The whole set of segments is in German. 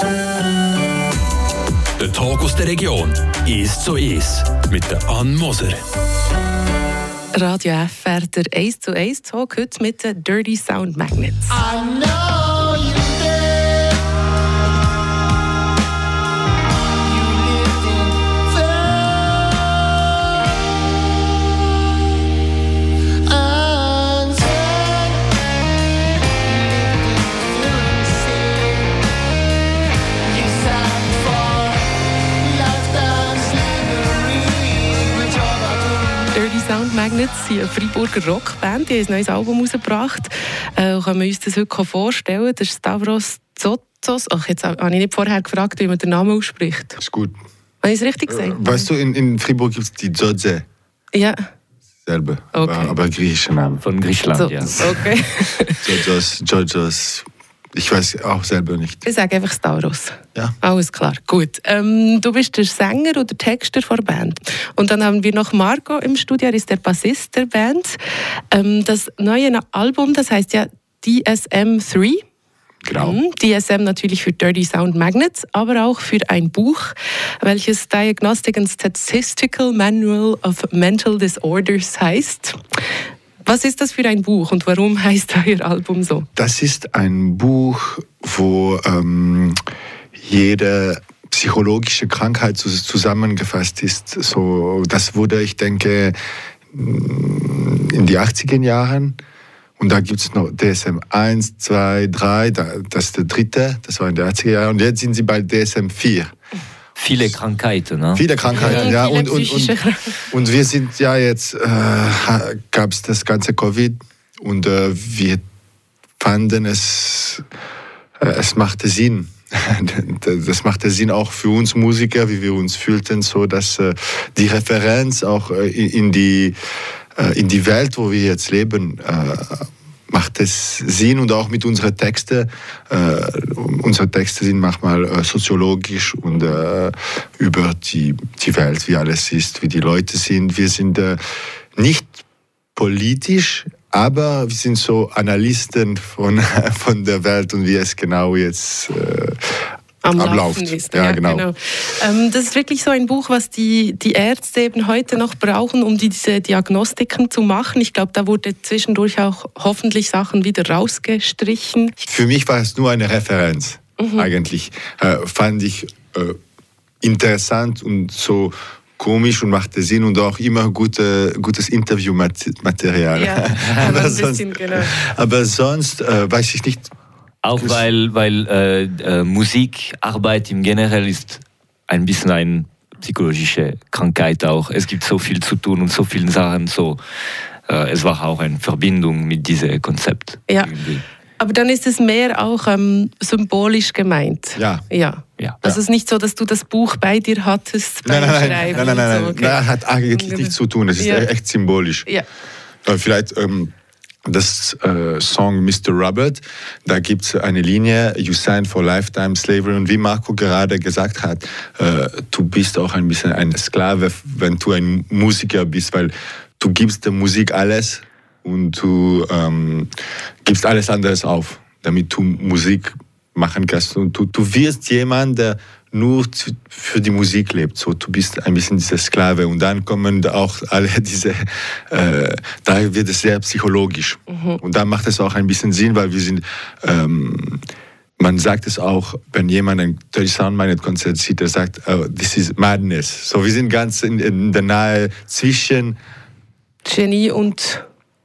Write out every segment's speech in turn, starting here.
Der Talk aus der Region ist zu ist mit der Ann Moser. Radio FR, der 1 zu 1 Talk heute mit den Dirty Sound Magnets. Sound Magnets sind eine Freiburger Rockband, die haben ein neues Album rausgebracht. Äh, können wir uns das heute vorstellen? Das ist Stavros Zotzos. Ach, jetzt habe ich nicht vorher gefragt, wie man den Namen ausspricht. Ist gut. Habe ich es richtig gesagt? Weißt du, in, in Fribourg gibt es die Dzodze Ja. selber, Okay. aber, aber griechische Namen. Von Griechenland, So, ja. okay. Georgios, Georgios, ich weiß auch selber nicht. Ich sage einfach Stavros. Ja. Alles klar, gut. Ähm, du bist der Sänger oder Texter der Band. Und dann haben wir noch Marco im Studio, er ist der Bassist der Band. Ähm, das neue Album, das heißt ja DSM-3. Genau. Mhm, DSM natürlich für Dirty Sound Magnets, aber auch für ein Buch, welches Diagnostic and Statistical Manual of Mental Disorders heißt. Was ist das für ein Buch und warum heißt euer Album so? Das ist ein Buch, wo ähm, jede psychologische Krankheit zus- zusammengefasst ist. So, das wurde, ich denke, in die 80er Jahren. Und da gibt es noch DSM 1, 2, 3, da- das ist der dritte, das war in den 80er Jahren. Und jetzt sind sie bei DSM 4. Viele Krankheiten, ne? Viele Krankheiten, Ja, ja. viele Und, und, und, und wir sind ja jetzt, äh, gab es das ganze Covid und äh, wir fanden es, äh, es machte Sinn. Das machte Sinn auch für uns Musiker, wie wir uns fühlten, so dass äh, die Referenz auch äh, in in die, äh, in die Welt, wo wir jetzt leben, äh, macht es Sinn und auch mit unseren Texten. Äh, unsere Texte sind manchmal äh, soziologisch und äh, über die, die Welt, wie alles ist, wie die Leute sind. Wir sind äh, nicht politisch, aber wir sind so Analysten von, von der Welt und wie es genau jetzt am abläuft. Laufen ist. Ja, genau. Ähm, das ist wirklich so ein Buch, was die, die Ärzte eben heute noch brauchen, um diese Diagnostiken zu machen. Ich glaube, da wurde zwischendurch auch hoffentlich Sachen wieder rausgestrichen. Für mich war es nur eine Referenz, eigentlich. Äh, fand ich äh, interessant und so komisch und machte Sinn und auch immer gute, gutes Interviewmaterial. Ja, aber, sonst, genau. aber sonst äh, weiß ich nicht. Auch weil, weil äh, äh, Musikarbeit im Generell ist ein bisschen eine psychologische Krankheit auch. Es gibt so viel zu tun und so viele Sachen. So, äh, es war auch eine Verbindung mit diesem Konzept. Ja. irgendwie. Aber dann ist es mehr auch ähm, symbolisch gemeint. Ja. Ja. Ja. Also es ist nicht so, dass du das Buch bei dir hattest beim Nein, nein, nein, Schreiben. nein, nein, nein, so, nein. okay. Nein, hat eigentlich nichts zu tun. Es ist Ja. echt symbolisch. Ja. Äh, Vielleicht ähm, das äh, Song Mr. Robert, da gibt es eine Linie, You signed for lifetime slavery. Und wie Marco gerade gesagt hat, äh, du bist auch ein bisschen ein Sklave, wenn du ein Musiker bist, weil du gibst der Musik alles und du ähm, gibst alles anderes auf, damit du Musik machen kannst. Und du, du wirst jemand, der nur für die Musik lebt. So, du bist ein bisschen dieser Sklave. Und dann kommen auch alle diese, äh, da wird es sehr psychologisch. Und da macht es auch ein bisschen Sinn, weil wir sind, ähm, man sagt es auch, wenn jemand ein Dirty Sound Magnet Konzert sieht, der sagt, oh, this is madness. So, wir sind ganz in, in der Nähe zwischen, Genie und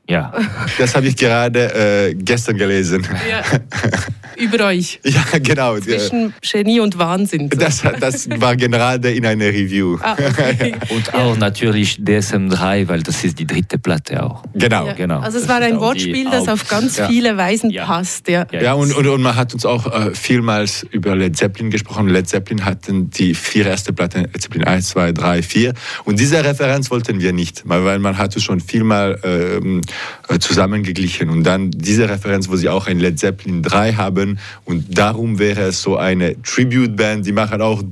Ja. das habe ich gerade äh, gestern gelesen. ja, über euch. Ja, genau. Zwischen Genie und Wahnsinn. So. Das, das war gerade in einer Review. Ah, okay. Und auch natürlich DSM-3, weil das ist die dritte Platte auch. Genau. Ja. genau. Also es Das war ein Wortspiel, das auf ganz Ja. viele Weisen Ja. passt. Ja. Ja. Und, und, und man hat uns auch äh, vielmals über Led Zeppelin gesprochen. Led Zeppelin hatten die vier erste Platten, Led Zeppelin 1, 2, 3, 4. Und diese Referenz wollten wir nicht, weil weil man hatte schon vielmal ähm, äh, zusammengeglichen. Und dann diese Referenz, wo sie auch ein Led Zeppelin 3 haben. Und darum wäre es so eine Tribute-Band, die machen auch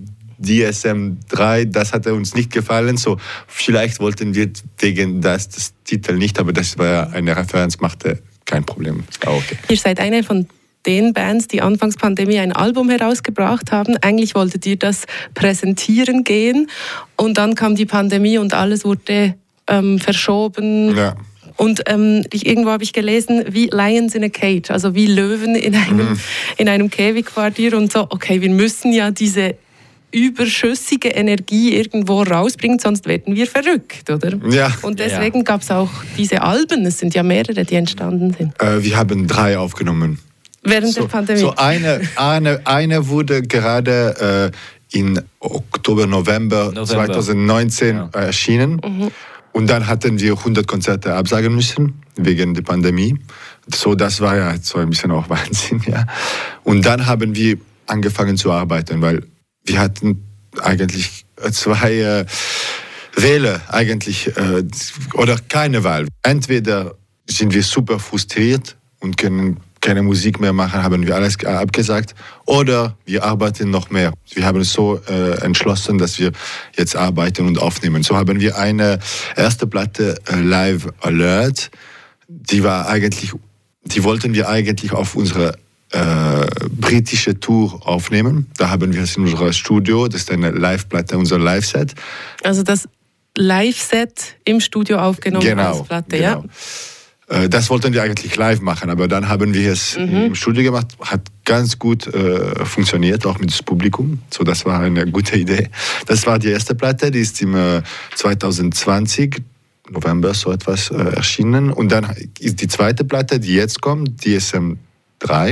DSM 3, das hat uns nicht gefallen. So, vielleicht wollten wir wegen das, das Titel nicht, aber das war eine Referenz, machte kein Problem. Auch okay. Ihr seid eine von den Bands, die anfangs Pandemie ein Album herausgebracht haben. Eigentlich wolltet ihr das präsentieren gehen und dann kam die Pandemie und alles wurde ähm, verschoben. Ja. Und ähm, ich, irgendwo habe ich gelesen, wie Lions in a Cage, also wie Löwen in einem, in einem Käfigquartier und so, okay, wir müssen ja diese überschüssige Energie irgendwo rausbringen, sonst werden wir verrückt, oder? Ja. Und deswegen gab es auch diese Alben, es sind ja mehrere, die entstanden sind. Äh, wir haben drei aufgenommen. Während So, der Pandemie. so eine, eine, eine wurde gerade äh, in Oktober, November, November. 2019 Ja. erschienen. Und dann hatten wir 100 Konzerte absagen müssen wegen der Pandemie. So, das war ja so ein bisschen auch Wahnsinn, ja. Und dann haben wir angefangen zu arbeiten, weil wir hatten eigentlich zwei äh, Wähler eigentlich äh, oder keine Wahl. Entweder sind wir super frustriert und können keine Musik mehr machen, haben wir alles abgesagt, oder wir arbeiten noch mehr. Wir haben so äh, entschlossen, dass wir jetzt arbeiten und aufnehmen. So haben wir eine erste Platte äh, Live Alert, die war eigentlich, die wollten wir eigentlich auf unsere äh, britische Tour aufnehmen. Da haben wir es in unserem Studio, das ist eine Live-Platte, unser Live-Set. Also das Live-Set im Studio aufgenommen Genau, als Platte, genau. Äh, Das wollten wir eigentlich live machen, aber dann haben wir es im Studio gemacht. Hat ganz gut äh, funktioniert, auch mit dem Publikum. So, das war eine gute Idee. Das war die erste Platte, die ist im äh, 2020, November, so etwas, äh, erschienen. Und dann ist die zweite Platte, die jetzt kommt, DSM 3.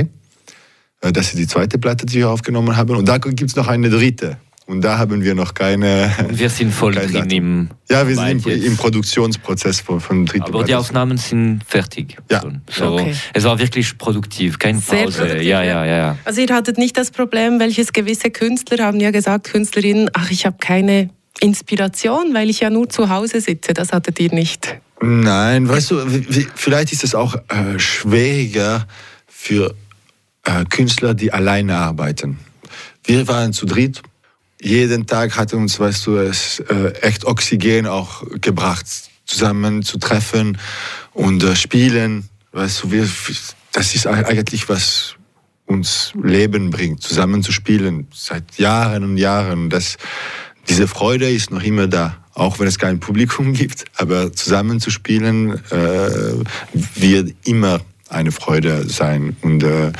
Äh, Das ist die zweite Platte, die wir aufgenommen haben. Und da gibt es noch eine dritte. Und da haben wir noch keine. Und wir sind voll kein drin Datum. im Ja, wir sind im, im Produktionsprozess von, von dritten Aber die. Aufnahmen sind fertig. Ja. So, Okay. Es war wirklich produktiv, keine Sehr Pause. produktiv, ja, ja. ja, ja. Also ihr hattet nicht das Problem, welches gewisse Künstler haben ja gesagt, Künstlerinnen, ach, ich habe keine Inspiration, weil ich ja nur zu Hause sitze. Das hattet ihr nicht. Nein, weißt du, vielleicht ist es auch äh, schwieriger für äh, Künstler, die alleine arbeiten. Wir waren zu dritt. Jeden Tag hat uns, weißt du, es äh, echt Oxygen auch gebracht, zusammen zu treffen und äh, spielen. Weißt du, wir, das ist eigentlich was uns Leben bringt, zusammen zu spielen, seit Jahren und Jahren. Das, diese Freude ist noch immer da, auch wenn es kein Publikum gibt. Aber zusammen zu spielen äh, wird immer eine Freude sein. Und äh,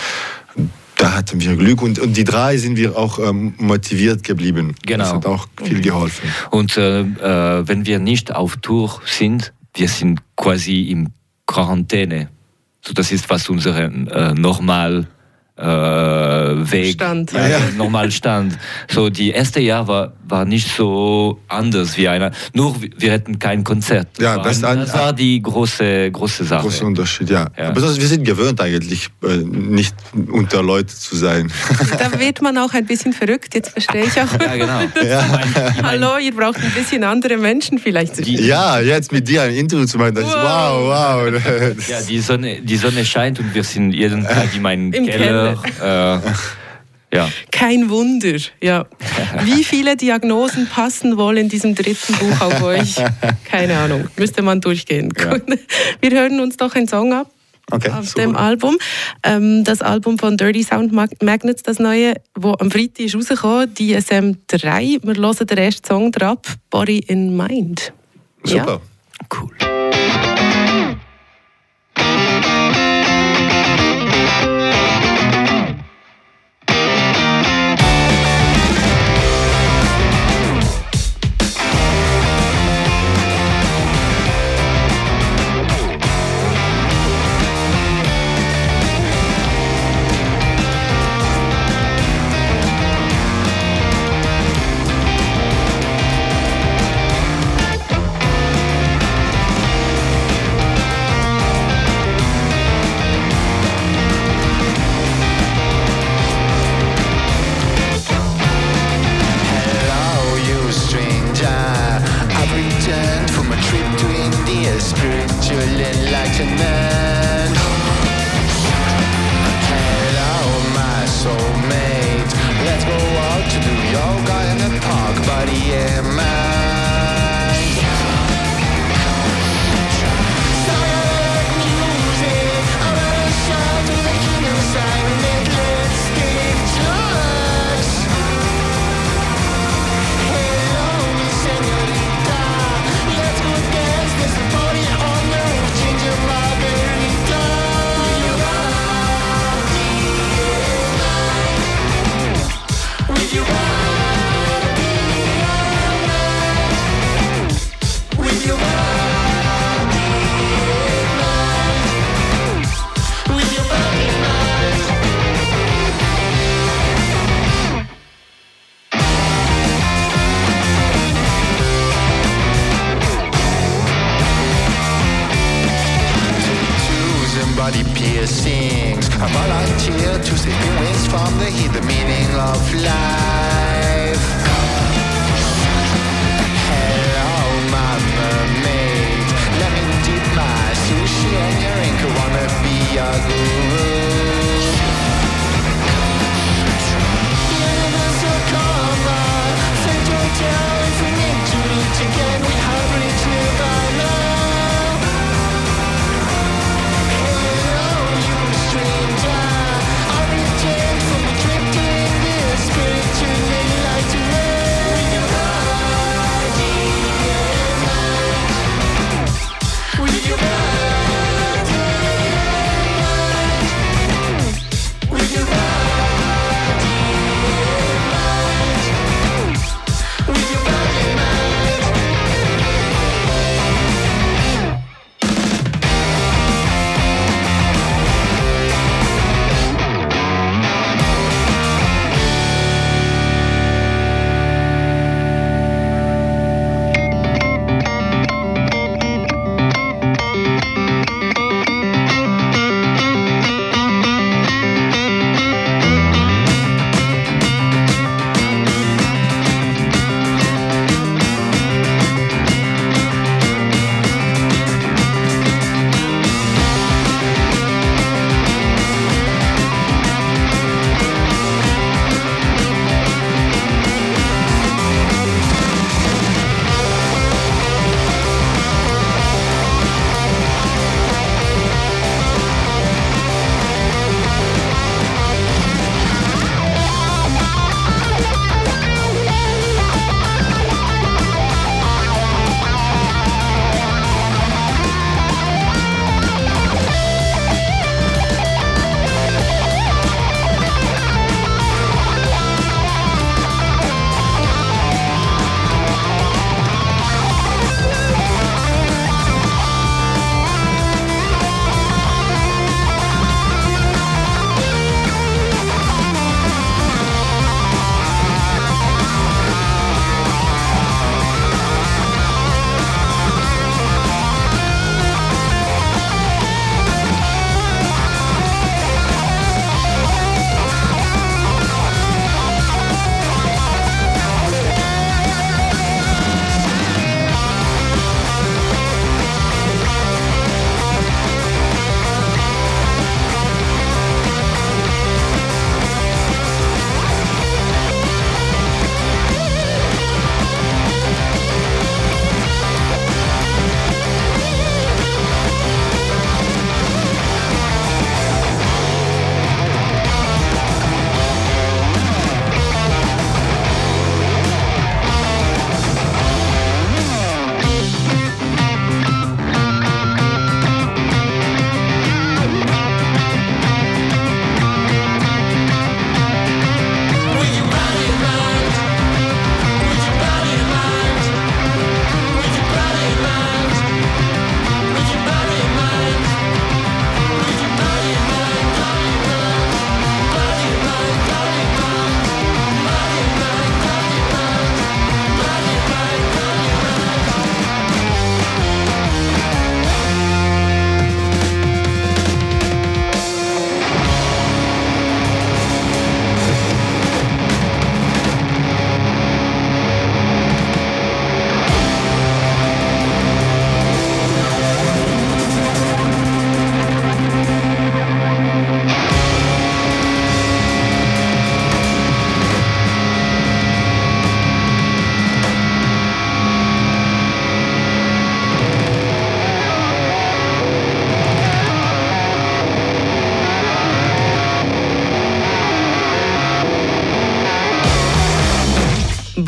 da hatten wir Glück. Und, und die drei sind wir auch ähm, motiviert geblieben. Genau. Das hat auch viel geholfen. Und äh, äh, wenn wir nicht auf Tour sind, wir sind quasi in Quarantäne. So, das ist was unseren äh, normal äh, Weg, Stand. Ja, Ja, ja. normal Stand. So die erste Jahr war war nicht so anders wie einer. Nur wir hätten kein Konzert. Ja, war, das das, war die große große Sache. Großer Unterschied, ja. Ja. Aber das, wir sind gewöhnt eigentlich, äh, nicht unter Leute zu sein. Da wird man auch ein bisschen verrückt, jetzt verstehe ich auch. Ja, genau. Ich mein, ich mein, Hallo, ihr braucht ein bisschen andere Menschen vielleicht. Die- ja, jetzt mit dir ein Interview zu machen, das ist wow, wow. Das- Ja, die Sonne, die Sonne scheint und wir sind jeden Tag in meinem Im Keller. Äh, ja. Kein Wunder, ja. Wie viele Diagnosen passen wohl in diesem dritten Buch auf euch? Keine Ahnung, müsste man durchgehen. Ja. Wir hören uns doch einen Song ab. Okay, auf super. dem Album. Ähm, das Album von Dirty Sound Mag- Magnets, das neue, wo am Freitag ist rausgekommen, DSM 3. Wir hören den ersten Song drauf, Body in Mind. Super. Cool. spiritual enlightenment. sings. A volunteer to save the winds from the heat, the meaning of life.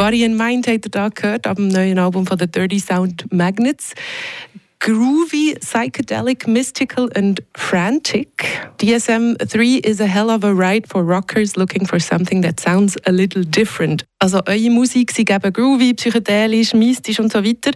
Body and Mind habt ihr da gehört, ab dem neuen Album von The Dirty Sound Magnets. Groovy, psychedelic, mystical and frantic. DSM-3 is a hell of a ride for rockers looking for something that sounds a little different. Also eure Musik, sie geben groovy, psychedelisch, mystisch und so weiter.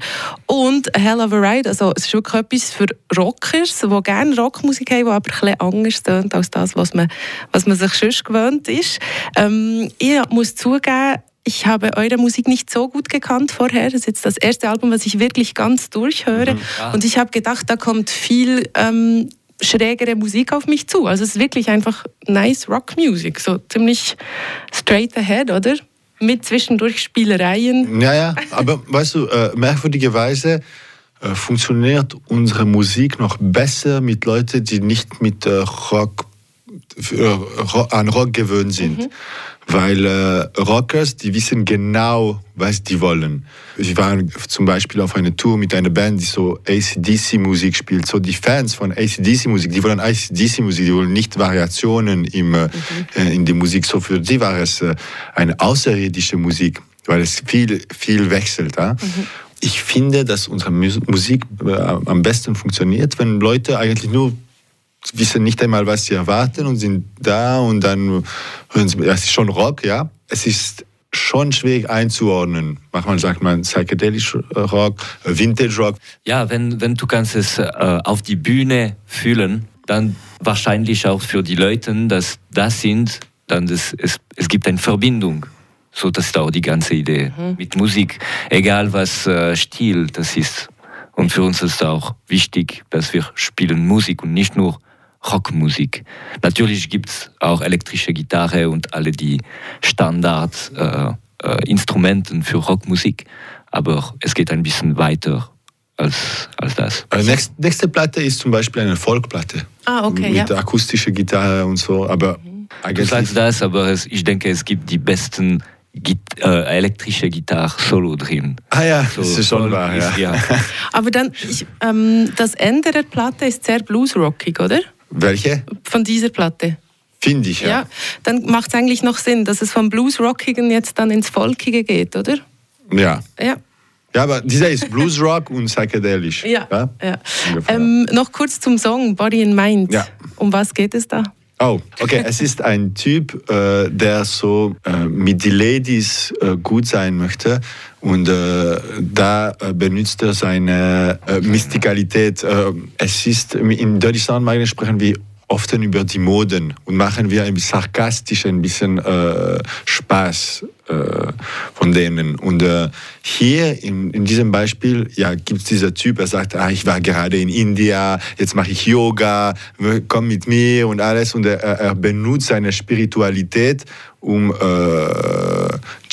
Und a hell of a ride, also es ist wirklich etwas für Rockers, die gerne Rockmusik haben, die aber ein bisschen anders tönt als das, was man, was man sich sonst gewöhnt ist. Ähm, ich muss zugeben, ich habe eure Musik nicht so gut gekannt vorher. Das ist jetzt das erste Album, was ich wirklich ganz durchhöre. Ah. Und ich habe gedacht, da kommt viel ähm, schrägere Musik auf mich zu. Also es ist wirklich einfach nice Rock-Music, so ziemlich straight ahead, oder? Mit zwischendurch Spielereien. Ja, ja, aber weißt du, äh, merkwürdigerweise äh, funktioniert unsere Musik noch besser mit Leuten, die nicht mit äh, Rock, äh, an Rock gewöhnt sind. Weil äh, Rockers, die wissen genau, was die wollen. Wir waren zum Beispiel auf einer Tour mit einer Band, die so ACDC-Musik spielt. So die Fans von ACDC-Musik, die wollen ACDC-Musik, die wollen nicht Variationen im, äh, äh, in die Musik. So für die war es äh, eine außerirdische Musik, weil es viel, viel wechselt. Ja? Ich finde, dass unsere Mus- Musik äh, am besten funktioniert, wenn Leute eigentlich nur wissen nicht einmal, was sie erwarten und sind da und dann hören sie, es ist schon Rock, ja. Es ist schon schwierig einzuordnen. Manchmal sagt man Psychedelic Rock, Vintage Rock. Ja, wenn, wenn du kannst es äh, auf die Bühne fühlen, dann wahrscheinlich auch für die Leute, dass das sind, dann das, es, es gibt eine Verbindung. So, das ist auch die ganze Idee mit Musik, egal was äh, Stil das ist. Und für uns ist auch wichtig, dass wir spielen Musik und nicht nur Rockmusik. Natürlich gibt es auch elektrische Gitarre und alle die Standard äh, äh, Instrumenten für Rockmusik, aber es geht ein bisschen weiter als, als das. Äh, nächste, nächste Platte ist zum Beispiel eine Folkplatte. Ah, okay, mit ja. akustischer Gitarre und so, aber Du eigentlich sagst das, aber es, ich denke, es gibt die besten Git äh, elektrische Gitarre-Solo drin. Ah ja, So, das ist schon wahr, ist- ja. Aber dann, ich, ähm, das Ende der Platte ist sehr bluesrockig, oder? Welche? Von dieser Platte. Finde ich, Ja. ja. Dann macht es eigentlich noch Sinn, dass es vom Bluesrockigen jetzt dann ins Folkige geht, oder? Ja, Ja. ja aber dieser ist Bluesrock und psychedelisch. Ja. ja. Ungefähr. Ähm, noch kurz zum Song Body and Mind. Ja. Um was geht es da? Oh, okay. es ist ein Typ, äh, der so äh, mit die Ladies äh, gut sein möchte. Und äh, da äh, benutzt er seine äh, Mystikalität. Es ist in Sound Magnet sprechen wir oft über die Moden und machen wir ein bisschen sarkastisch, ein bisschen äh, Spaß äh, von denen. Und äh, hier in, in diesem Beispiel ja, gibt es dieser Typ, er sagt, ah, ich war gerade in India, jetzt mache ich Yoga, komm mit mir und alles. Und er, er benutzt seine Spiritualität, um äh,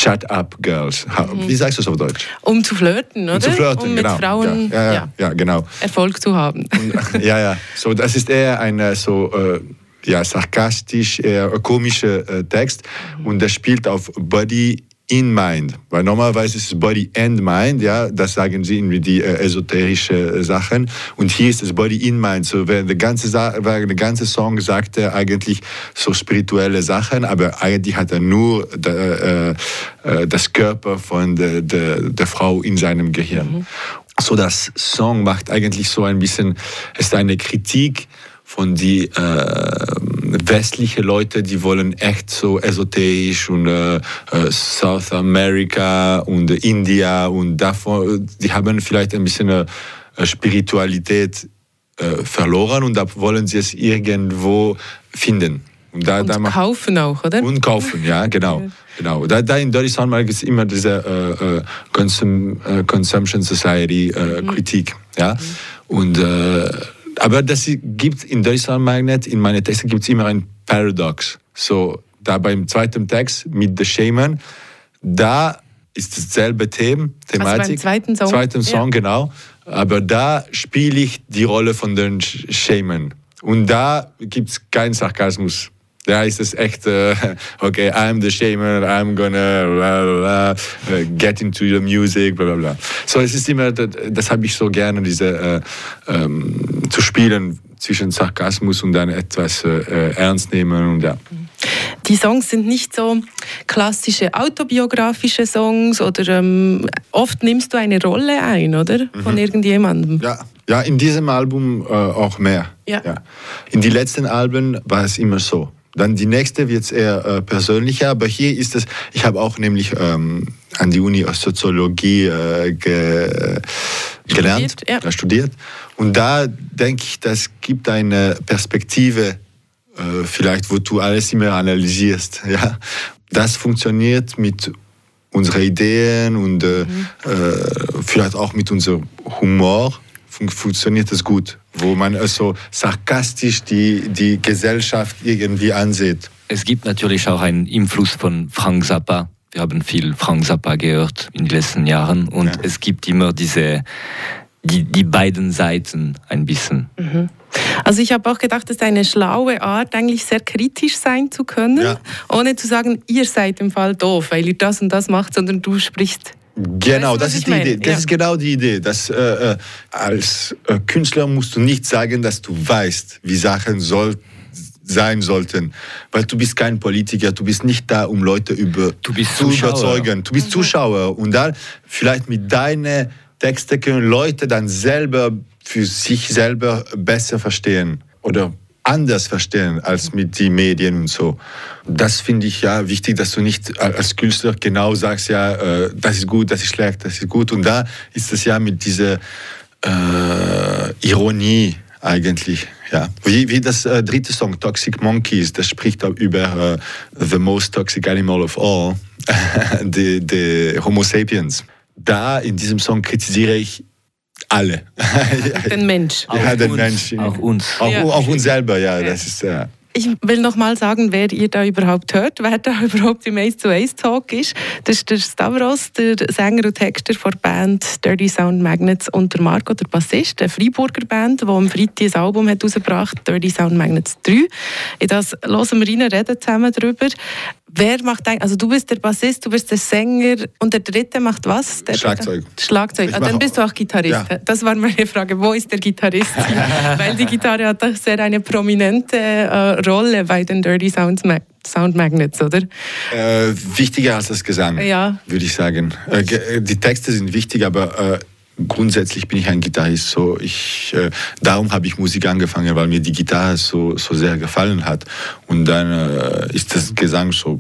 Chat Up Girls. Ha- Wie sagst du es auf Deutsch? Um zu flirten, oder? Um zu flirten, um mit genau. Frauen ja, ja, ja, ja, genau. Erfolg zu haben. ja, ja. So, das ist eher ein äh, so äh, ja, sarkastisch, eher komischer äh, Text und der spielt auf Body in Mind, weil normalerweise ist es Body and Mind, ja, das sagen sie in die äh, esoterische äh, Sachen. Und hier ist es Body in Mind, so während der ganze, Sa der ganze Song sagt er eigentlich so spirituelle Sachen, aber eigentlich hat er nur der, äh, äh, das Körper von der, der, der Frau in seinem Gehirn. So das Song macht eigentlich so ein bisschen, es ist eine Kritik von die äh, westliche Leute, die wollen echt so esoterisch und äh, äh, South America und äh, India und davon, die haben vielleicht ein bisschen äh, Spiritualität äh, verloren und da wollen sie es irgendwo finden. Und da, da Und macht- kaufen auch, oder? und kaufen, ja, genau. genau. Da, da in Sound Mag ist immer diese äh, äh, Consum, äh, Consumption Society äh, Kritik, ja. Und, äh, aber das gibt in Sound Magnet, in meinen Texten gibt es immer ein Paradox. So, da beim zweiten Text mit The Shaman, da ist dasselbe Thema, Thematik. Also beim zweiten Song? Zweiten Ja. Song, genau. Aber da spiele ich die Rolle von den Shaman. Und da gibt es keinen Sarkasmus. Da ist es echt, äh, okay, I'm the shaman, I'm gonna bla, bla, äh, get into the music, bla bla bla. So, es ist immer, das, das habe ich so gerne, diese, äh, ähm, zu spielen zwischen Sarkasmus und dann etwas äh, ernst nehmen und ja. Die Songs sind nicht so klassische autobiografische Songs oder ähm, oft nimmst du eine Rolle ein, oder? Von irgendjemandem. Ja, ja in diesem Album äh, auch mehr. Ja. In die letzten Alben war es immer so. Dann die nächste wird eher äh, persönlicher, aber hier ist es, ich habe auch nämlich ähm, an die Uni Soziologie äh, ge, gelernt, Studiert, ja. studiert. Und da denke ich, das gibt eine Perspektive, äh, vielleicht, wo du alles immer analysierst. Ja? Das funktioniert mit unseren Ideen und äh, äh, vielleicht auch mit unserem Humor. Fun funktioniert es gut, wo man äh, so sarkastisch die, die Gesellschaft irgendwie ansieht. Es gibt natürlich auch einen Einfluss von Frank Zappa. Wir haben viel Frank Zappa gehört in den letzten Jahren und Ja. es gibt immer diese, die, die beiden Seiten ein bisschen. Also ich habe auch gedacht, das ist eine schlaue Art, eigentlich sehr kritisch sein zu können, Ja. ohne zu sagen, ihr seid im Fall doof, weil ihr das und das macht, sondern du sprichst. Genau, Weißt du, das ist die meine? Idee. Das Ja. ist genau die Idee. Dass, äh, äh, als äh, Künstler musst du nicht sagen, dass du weißt, wie Sachen soll, sein sollten, weil du bist kein Politiker, du bist nicht da, um Leute über, Du bist zu Zuschauer. überzeugen. Du bist Zuschauer und dann vielleicht mit deinen Texten können Leute dann selber für sich selber besser verstehen oder anders verstehen als mit den Medien und so. Das finde ich ja wichtig, dass du nicht als Künstler genau sagst, ja, äh, das ist gut, das ist schlecht, das ist gut. Und da ist es ja mit dieser äh, Ironie eigentlich. Ja. Wie, wie das äh, dritte Song, Toxic Monkeys, das spricht auch über äh, The Most Toxic Animal of All, die, die Homo sapiens. Da in diesem Song kritisiere ich alle. Den Mensch. ja, den uns, Menschen. auch uns. Auch, Ja. auch uns selber, ja. Das ist, ja. Ich will noch mal sagen, wer ihr da überhaupt hört, wer da überhaupt im Ace to Ace Talk ist. Das ist der Stavros, der Sänger und Texter der Band Dirty Sound Magnets und der Marco, der Bassist, eine Freiburger Band, die am Freitag ein Album hat rausgebracht hat, Dirty Sound Magnets 3. In das hören wir rein, reden zusammen darüber. Wer macht eigentlich, also du bist der Bassist, du bist der Sänger und der Dritte macht was? Der Schlagzeug. Dritte? Schlagzeug. Ah, dann bist du auch Gitarrist. Ja. Das war meine Frage. Wo ist der Gitarrist? Weil die Gitarre hat doch sehr eine prominente äh, Rolle bei den Dirty Sounds Mag Sound Magnets, oder? Äh, wichtiger als das Gesang, Ja. würde ich sagen. Äh, die Texte sind wichtig, aber äh, grundsätzlich bin ich ein Gitarrist. So ich, äh, darum habe ich Musik angefangen, weil mir die Gitarre so, so sehr gefallen hat. Und dann äh, ist das Gesang so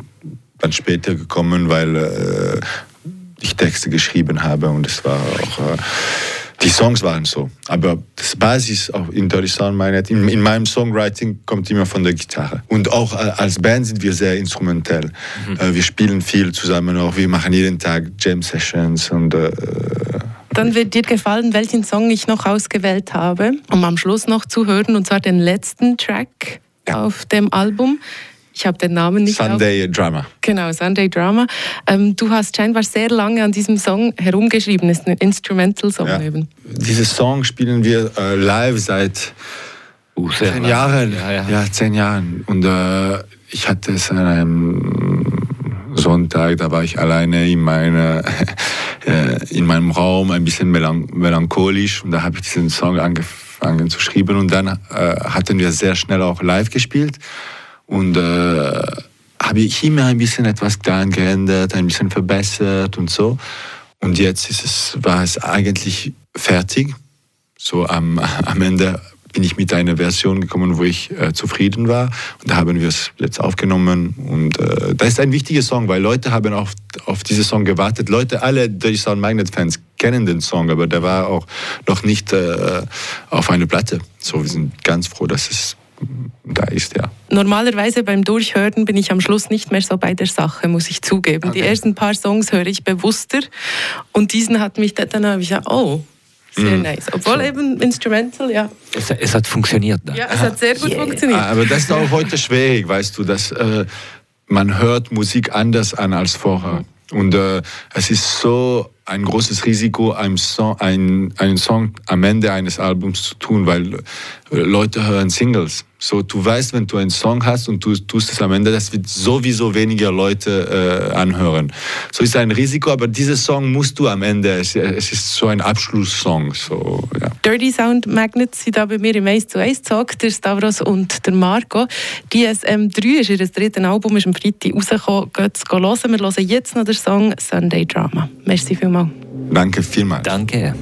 dann später gekommen, weil äh, ich Texte geschrieben habe und es war auch... Äh, die Songs waren so, aber das Basis auch in Dirty Sound Magnet, in, in meinem Songwriting kommt immer von der Gitarre. Und auch äh, als Band sind wir sehr instrumentell. Äh, wir spielen viel zusammen auch, wir machen jeden Tag Jam Sessions und Dann wird dir gefallen, welchen Song ich noch ausgewählt habe, um am Schluss noch zu hören, und zwar den letzten Track Ja. auf dem Album. Ich habe den Namen nicht auf. Sunday Drama. Genau, Sunday Drama. Ähm, du hast scheinbar sehr lange an diesem Song herumgeschrieben. Es ist ein Instrumental-Song Ja. eben. Diesen Song spielen wir äh, live seit Uh, zehn lang. Jahren. Ja, ja. Ja, zehn Jahren. Und äh, ich hatte es an einem Sonntag, da war ich alleine in, meine, äh, in meinem Raum, ein bisschen melan melancholisch. Und da habe ich diesen Song angefangen zu schreiben. Und dann äh, hatten wir sehr schnell auch live gespielt. Und äh, habe ich immer ein bisschen etwas daran geändert, ein bisschen verbessert und so. Und jetzt ist es, war es eigentlich fertig. So am, am Ende bin ich mit einer Version gekommen, wo ich äh, zufrieden war. Und da haben wir es jetzt aufgenommen. Und äh, das ist ein wichtiger Song, weil Leute haben auf, auf diesen Song gewartet. Leute, alle Dirty Sound Magnet Fans kennen den Song, aber der war auch noch nicht äh, auf einer Platte. So, wir sind ganz froh, dass es da ist, ja. Normalerweise beim Durchhören bin ich am Schluss nicht mehr so bei der Sache, muss ich zugeben. Die Okay. ersten paar Songs höre ich bewusster und diesen hat mich dann, dann habe ich gesagt, oh, sehr Mhm. nice. Obwohl eben Instrumental, ja. Es, es hat funktioniert. Da. Ja, es hat sehr gut funktioniert. Aber das ist auch heute schwierig, weißt du, dass äh, man hört Musik anders an als vorher. Und äh, es ist so ein großes Risiko, einen Song, ein, einen Song am Ende eines Albums zu tun, weil äh, Leute hören Singles. So, du weißt, wenn du einen Song hast und du tust es am Ende, das wird sowieso weniger Leute äh, anhören. So ist ein Risiko, aber dieser Song musst du am Ende, es, es ist so ein Abschlusssong. So, ja. Dirty Sound Magnets sind da bei mir im Ace zu Ace Talk, der Stavros und der Marco. DSM3 ist ihr drittes Album, ist am Freitag rausgekommen. Geht es hören. Wir hören jetzt noch den Song Sunday Drama. Merci vielmals. Danke vielmals. Danke.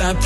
Aus der